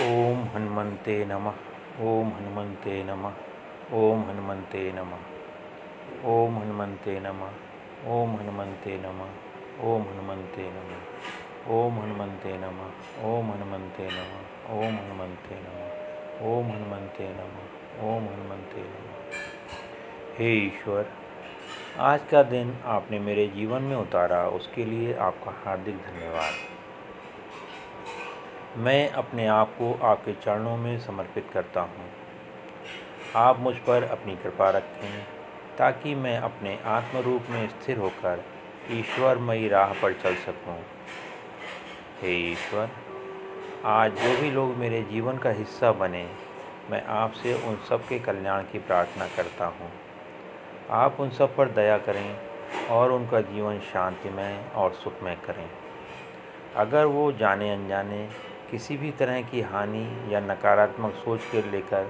ओम हनुमते नमः ओम हनुमते नमः ओम हनुमते नमः ओम हनुमते नमः ओम हनुमते नमः ओम हनुमते नमः ओम हनुमते नमः ओम हनुमते नमः ओम हनुमते नमः ओम हनुमते नमः ओम हनुमते नमः हे ईश्वर आज का दिन आपने मेरे जीवन में उतारा उसके लिए आपका हार्दिक धन्यवाद मैं अपने आप को आपके चरणों में समर्पित करता हूँ। आप मुझ पर अपनी कृपा रखें, ताकि मैं अपने आत्म रूप में स्थिर होकर ईश्वरमयी राह पर चल सकूँ। हे ईश्वर, आज जो भी लोग मेरे जीवन का हिस्सा बने, मैं आपसे उन सब के कल्याण की प्रार्थना करता हूँ। आप उन सब पर दया करें और उनका जीवन शांतिमय और सुखमय करें। अगर वो जाने अनजाने किसी भी तरह की हानि या नकारात्मक सोच के लेकर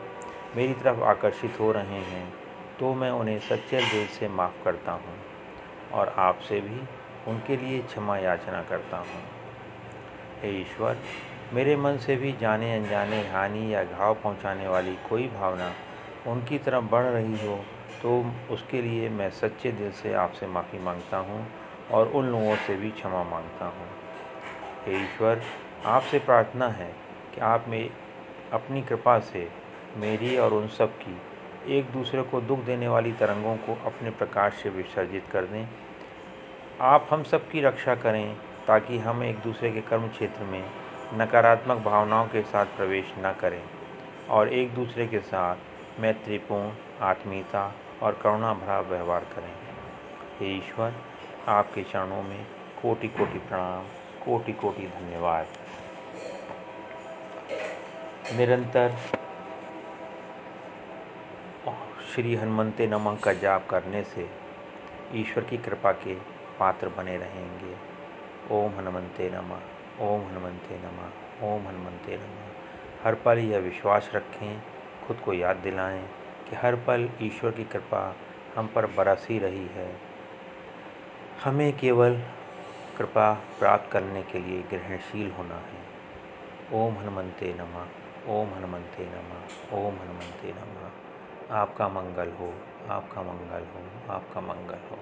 मेरी तरफ़ आकर्षित हो रहे हैं तो मैं उन्हें सच्चे दिल से माफ़ करता हूँ और आपसे भी उनके लिए क्षमा याचना करता हूँ। हे ईश्वर, मेरे मन से भी जाने अनजाने हानि या घाव पहुँचाने वाली कोई भावना उनकी तरफ़ बढ़ रही हो तो उसके लिए मैं सच्चे दिल से आपसे माफ़ी माँगता हूँ और उन लोगों से भी क्षमा माँगता हूँ। हे ईश्वर आपसे प्रार्थना है कि आप में, अपनी कृपा से मेरी और उन सब की एक दूसरे को दुख देने वाली तरंगों को अपने प्रकाश से विसर्जित कर दें। आप हम सब की रक्षा करें ताकि हम एक दूसरे के कर्म क्षेत्र में नकारात्मक भावनाओं के साथ प्रवेश न करें और एक दूसरे के साथ मैत्रीपूर्ण, आत्मीयता और करुणा भरा व्यवहार करें। हे ईश्वर, आपके चरणों में कोटि कोटि प्रणाम। कोटि कोटि धन्यवाद। निरंतर श्री हनुमते नमः का जाप करने से ईश्वर की कृपा के पात्र बने रहेंगे। ओम हनुमते नमः, ओम हनुमते नमः, ओम हनुमते नमः। हर पल यह विश्वास रखें, खुद को याद दिलाएँ कि हर पल ईश्वर की कृपा हम पर बरस ही रही है। हमें केवल कृपा प्राप्त करने के लिए ग्रहणशील होना है। ओम हनुमते नमः, ओम हनुमते नमः, ओम हनुमते नमः। आपका मंगल हो, आपका मंगल हो, आपका मंगल हो।